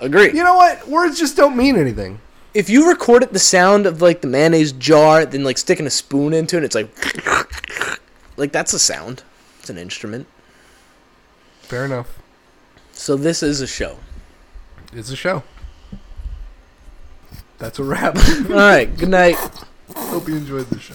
Agree. You know what? Words just don't mean anything. if you recorded the sound of like the mayonnaise jar, then like sticking a spoon into it, it's like, like that's a sound. It's an instrument. Fair enough. So this is a show. It's a show. That's a wrap. All right. Good night. Hope you enjoyed the show.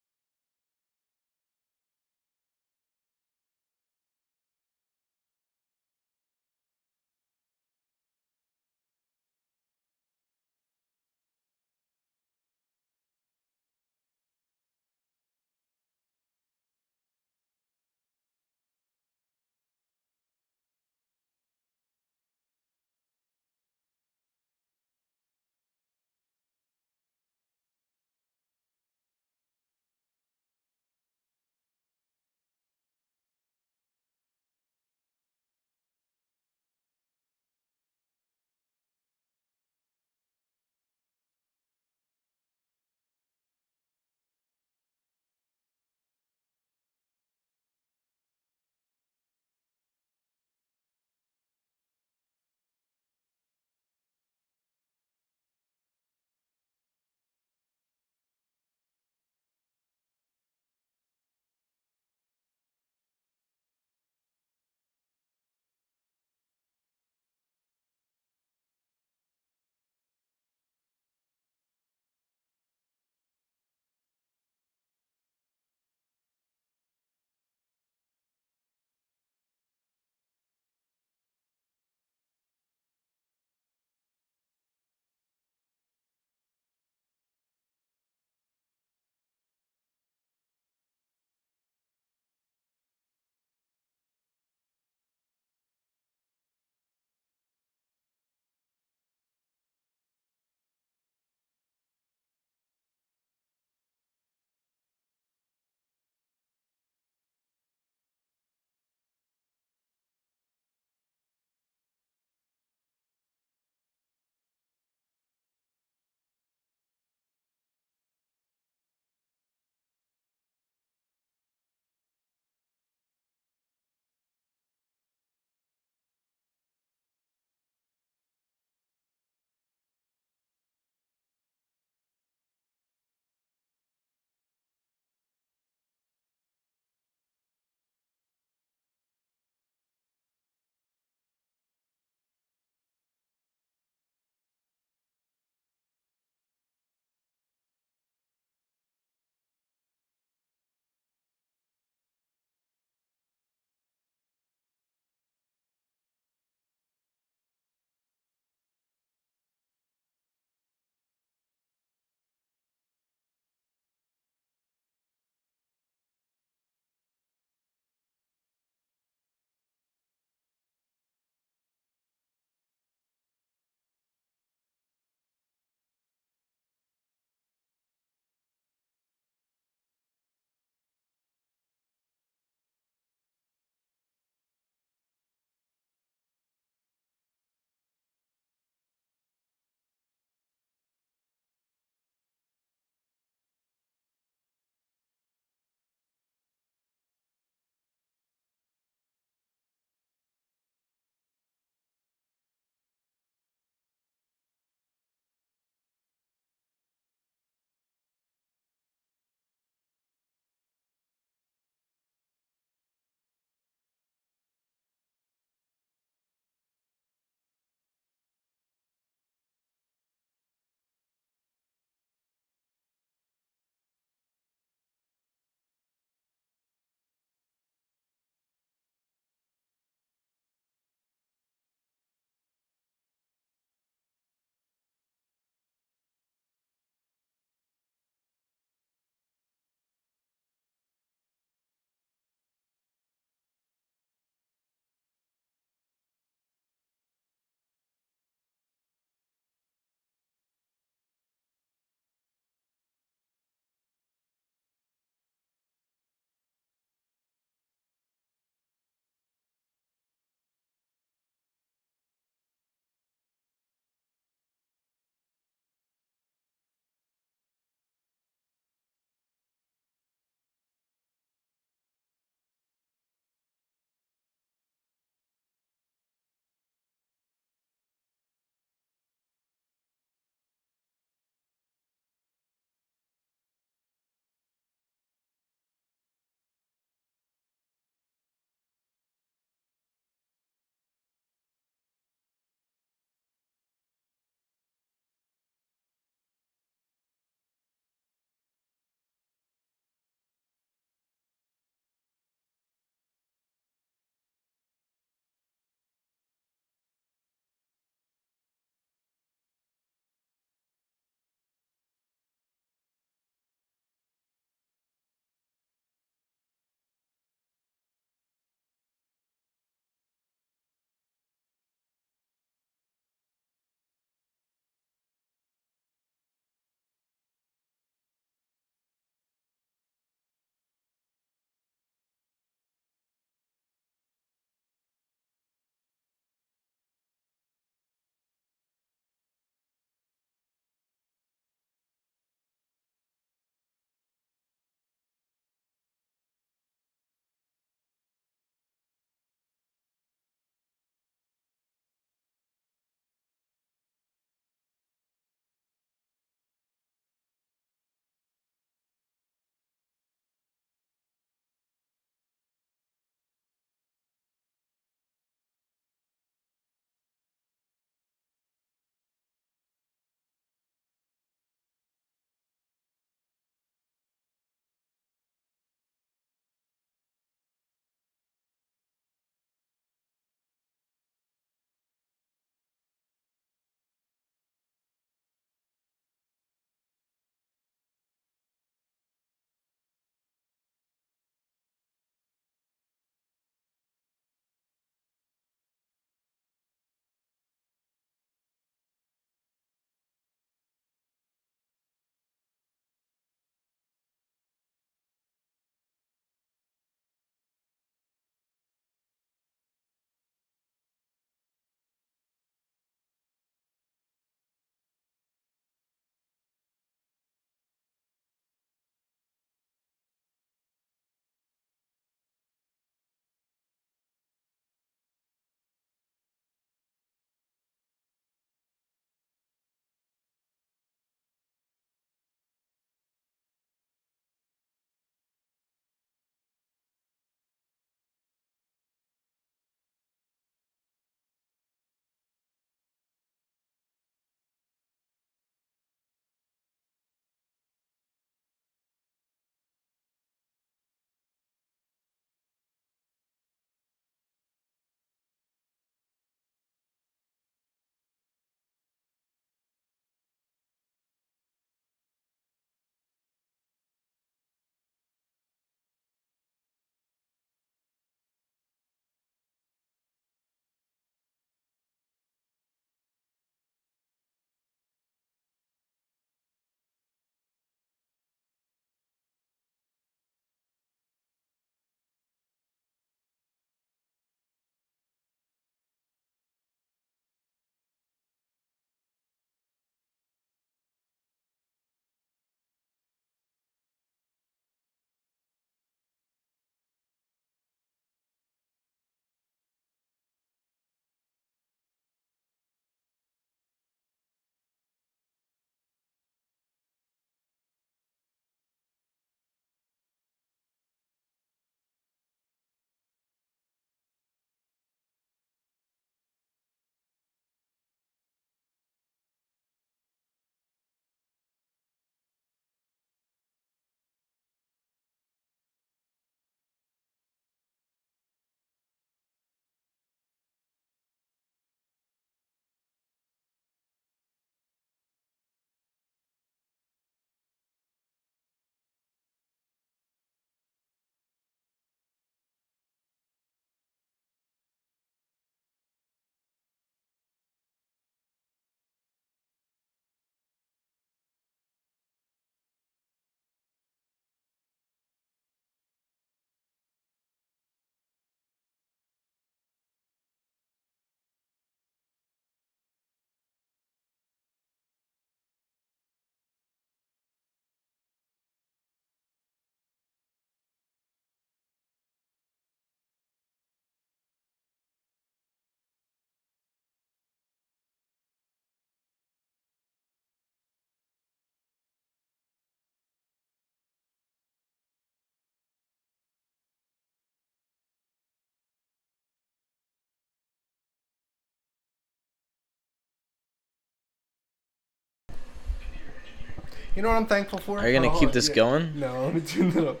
You know what I'm thankful for? Are you gonna Oh, keep this yeah. going? No, let me that up.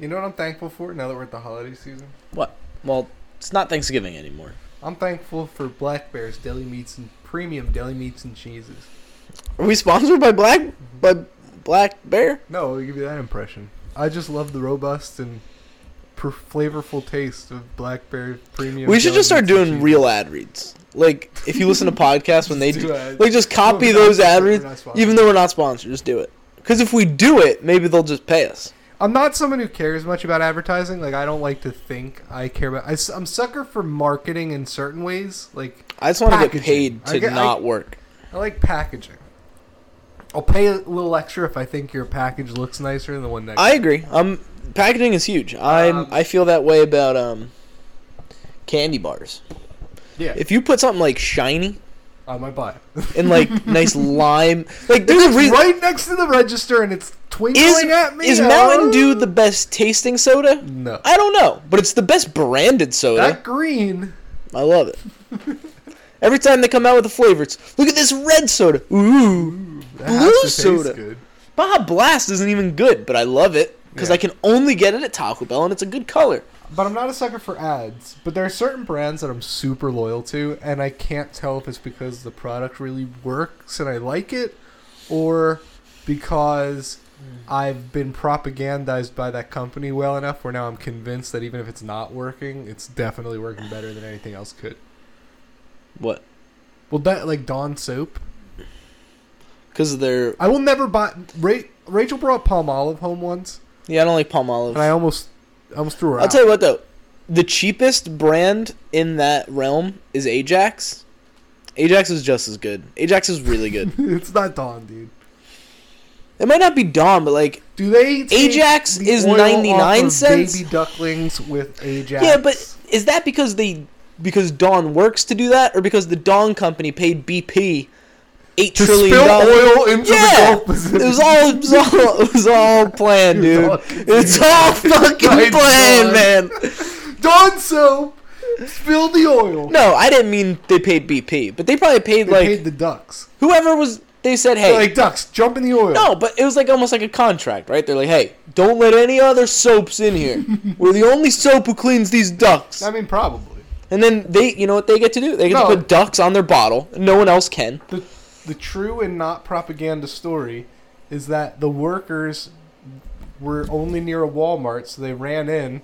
You know what I'm thankful for now that we're at the holiday season? What? Well, it's not Thanksgiving anymore. I'm thankful for Black Bear's deli meats and premium deli meats and cheeses. Are we sponsored by Black by Black Bear? No, I'll give you that impression. I just love the robust and per- flavorful taste of Black Bear premium. We should just start doing real ad reads. Like if you listen to podcasts when they do, do ads. like just copy we're those ad reads, we're not sponsored. even though we're not sponsored. Just do it. Because if we do it, maybe they'll just pay us. I'm not someone who cares much about advertising. Like I don't like to think I care about. I, am sucker for marketing in certain ways. Like I just want to get paid to get- I- not work. I like packaging. I'll pay a little extra if I think your package looks nicer than the one next. I agree. Um, packaging is huge. I'm Um, I feel that way about um candy bars. yeah, If you put something like shiny I might buy it. and like nice lime, like there's a It's reason. right next to the register and it's twinkling Is, at me. is Oh. Mountain Dew the best tasting soda? No. I don't know, but it's the best branded soda. That green. I love it. Every time they come out with a flavor, it's look at this red soda. Ooh, That Blue has to taste soda. good. Baja Blast isn't even good, but I love it because Yeah. I can only get it at Taco Bell and it's a good color. But I'm not a sucker for ads. But there are certain brands that I'm super loyal to, and I can't tell if it's because the product really works and I like it, or because mm. I've been propagandized by that company well enough where now I'm convinced that even if it's not working, it's definitely working better than anything else could. What? Well, that like Dawn soap. Because they're I will never buy. Ra- Rachel brought Palmolive home once, yeah, I don't like Palmolive. and I almost, almost threw her I'll out. tell you what though, the cheapest brand in that realm is Ajax. Ajax is just as good. Ajax is really good. it's not Dawn, dude. it might not be Dawn, but like Do they? Ajax the is 99 cents? Baby ducklings with Ajax. yeah, but is that because they because Dawn works to do that, or because the Dawn company paid BP eight to trillion spill dollars? oil into Yeah, the Gulf. It was all it was all it was all planned, dude. all- It's all fucking Right, planned, Dawn. man. Dawn soap spilled the oil. No, I didn't mean they paid BP, but they probably paid they like paid the ducks. whoever was. They said, "Hey, They're like ducks, jump in the oil. no," but it was like almost like a contract, right? They're like, "Hey, don't let any other soaps in here. We're the only soap who cleans these ducks." I mean probably. And then they, you know what they get to do? They get No. to put ducks on their bottle. No one else can. The the true and not propaganda story is that the workers were only near a Walmart, so they ran in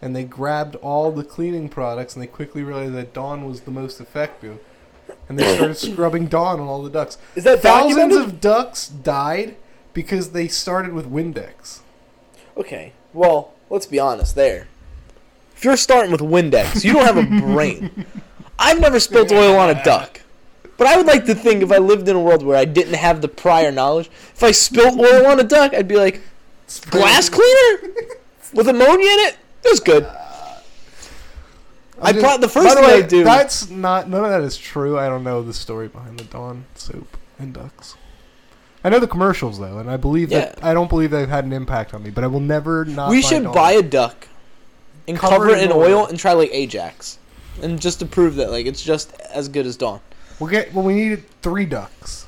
and they grabbed all the cleaning products and they quickly realized that Dawn was the most effective. And they started scrubbing Dawn on all the ducks. Is that Thousands documented? of ducks died because they started with Windex. Okay, well, let's be honest there. If you're starting with Windex, you don't have a brain. I've never spilled oil on a duck. But I would like to think if I lived in a world where I didn't have the prior knowledge, if I spilled oil on a duck, I'd be like, glass cleaner? With ammonia in it? It was good. I just- pro- the first by the thing way, I do- That's not none of that is true. I don't know the story behind the Dawn soap and ducks. I know the commercials though, and I believe that I don't believe they've had an impact on me. But I will never not. we buy should Dawn. buy a duck and Cover cover it it in in oil oil. and try like Ajax. And just to prove that like it's just as good as Dawn. We'll get. Well, we need three ducks.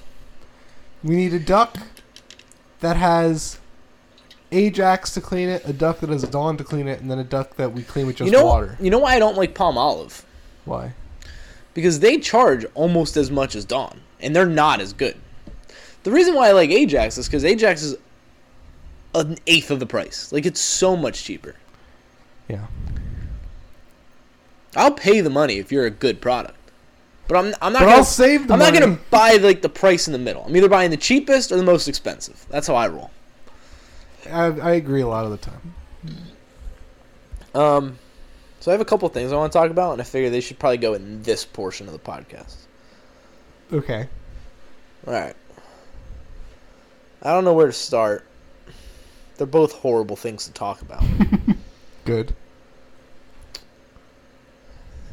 We need a duck that has Ajax to clean it, a duck that has Dawn to clean it, and then a duck that we clean with just you know water. you know why I don't like Palmolive? Why? because they charge almost as much as Dawn, and they're not as good. The reason why I like Ajax is because Ajax is an eighth of the price. Like it's so much cheaper. Yeah. I'll pay the money if you're a good product, but I'm I'm not But gonna I'll save the I'm money. not gonna buy like the price in the middle. I'm either buying the cheapest or the most expensive. That's how I roll. I, I agree a lot of the time. Um, so I have a couple things I want to talk about, and I figure they should probably go in this portion of the podcast. Okay. All right. I don't know where to start. They're both horrible things to talk about. Good.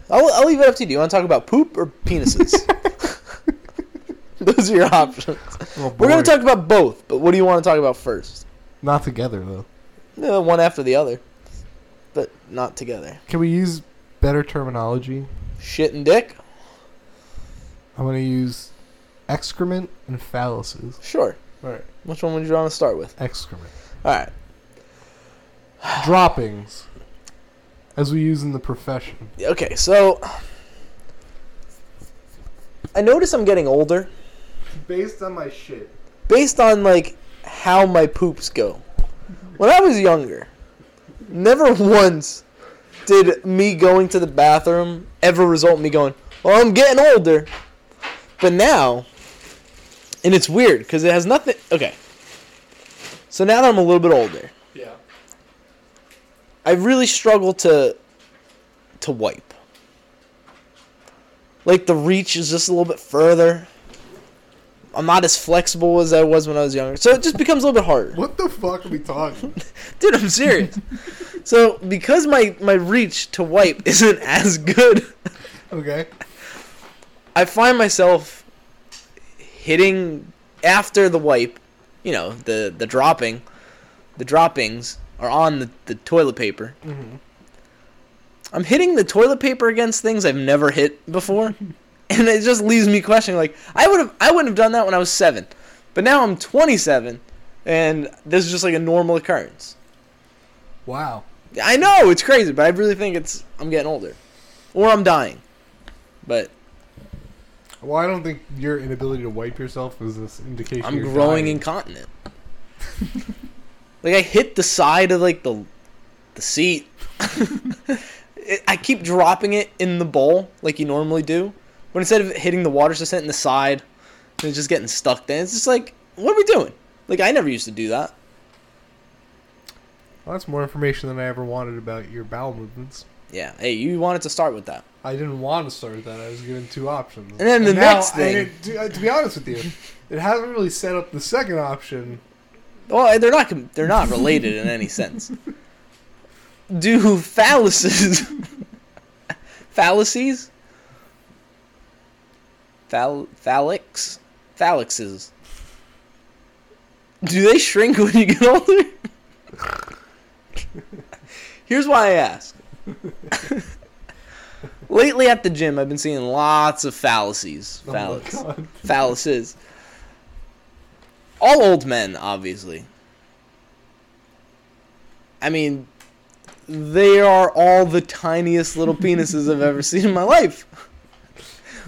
I'll, I'll leave it up to you. Do you want to talk about poop or penises? Those are your options. Oh, We're going to talk about both, but what do you want to talk about first? Not together though. No, one after the other, but not together. Can we use better terminology? Shit and dick? I'm gonna use excrement and phalluses. Sure. All right. Which one would you want to start with? Excrement. All right. Droppings. As we use in the profession. Okay, so I notice I'm getting older Based on my shit. based on like how my poops go. When I was younger, never once did me going to the bathroom ever result in me going, "Well, I'm getting older." But now, and it's weird because it has nothing. Okay, so now that I'm a little bit older. I really struggle to to wipe. Like the reach is just a little bit further. I'm not as flexible as I was when I was younger. So it just becomes a little bit harder. What the fuck are we talking? Dude, I'm serious. so because my my reach to wipe isn't as good, okay. I find myself hitting after the wipe, you know, the the dropping, the droppings are on the, the toilet paper. Mm-hmm. I'm hitting the toilet paper against things I've never hit before, and it just leaves me questioning. Like I would have, I wouldn't have done that when I was seven, but now I'm 27, and this is just like a normal occurrence. Wow. I know it's crazy, but I really think it's I'm getting older, or I'm dying. But Well, I don't think your inability to wipe yourself is this indication. I'm you're growing dying. incontinent. like I hit the side of like the the seat. It- I keep dropping it in the bowl like you normally do, but instead of hitting the water, it's just hitting the side. And it's just getting stuck Then It's just like, what are we doing? Like I never used to do that. Well, that's more information than I ever wanted about your bowel movements. Yeah. Hey, you wanted to start with that. I didn't want to start with that. I was given two options. And then the now- next and thing- it- to, uh, to be honest with you, it hasn't really set up the second option. Well, they're not they're not related in any sense. Do phalluses fallacies Phall- phallics phallixes do they shrink when you get older? Here's why I ask. Lately at the gym, I've been seeing lots of fallacies. Oh Phallics God. phalluses. All old men, obviously. I mean, they are all the tiniest little penises I've ever seen in my life.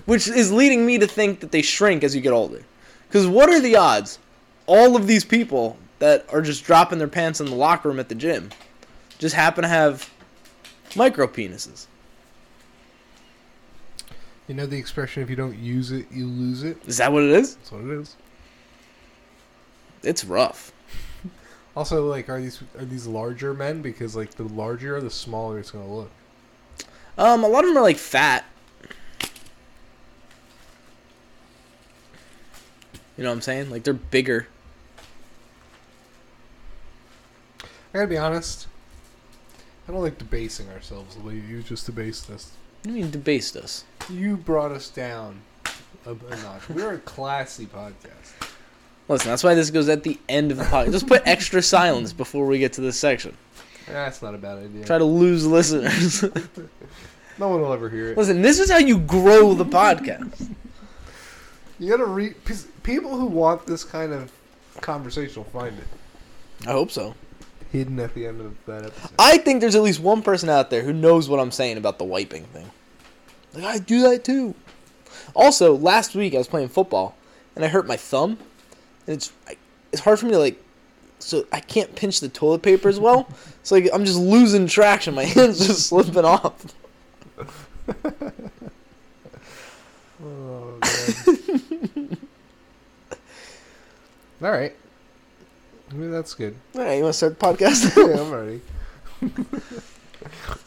Which is leading me to think that they shrink as you get older. Because what are the odds? All of these people that are just dropping their pants in the locker room at the gym just happen to have micro penises. You know the expression: if you don't use it, you lose it. Is that what it is? That's what it is. It's rough. Also, like, are these are these larger men? Because like the larger, the smaller it's gonna look. Um, a lot of them are like fat. You know what I'm saying? Like they're bigger. I gotta be honest. I don't like debasing ourselves the way you just debased us. What do you mean debased us? You brought us down a, a notch. We're a classy podcast. Listen, that's why this goes at the end of the podcast. Just put extra silence before we get to this section. That's not a bad idea. Try to lose listeners. no one will ever hear it. Listen, this is how you grow the podcast. You gotta read. People who want this kind of conversation will find it I hope so. hidden at the end of that episode. I think there's at least one person out there who knows what I'm saying about the wiping thing. Like I do that too. Also, last week I was playing football and I hurt my thumb, and it's I, it's hard for me to like, so I can't pinch the toilet paper as well. It's like I'm just losing traction. My hands just slipping off. Oh, God. All right. Maybe that's good. All right, you want to start the podcast? Yeah, I'm ready.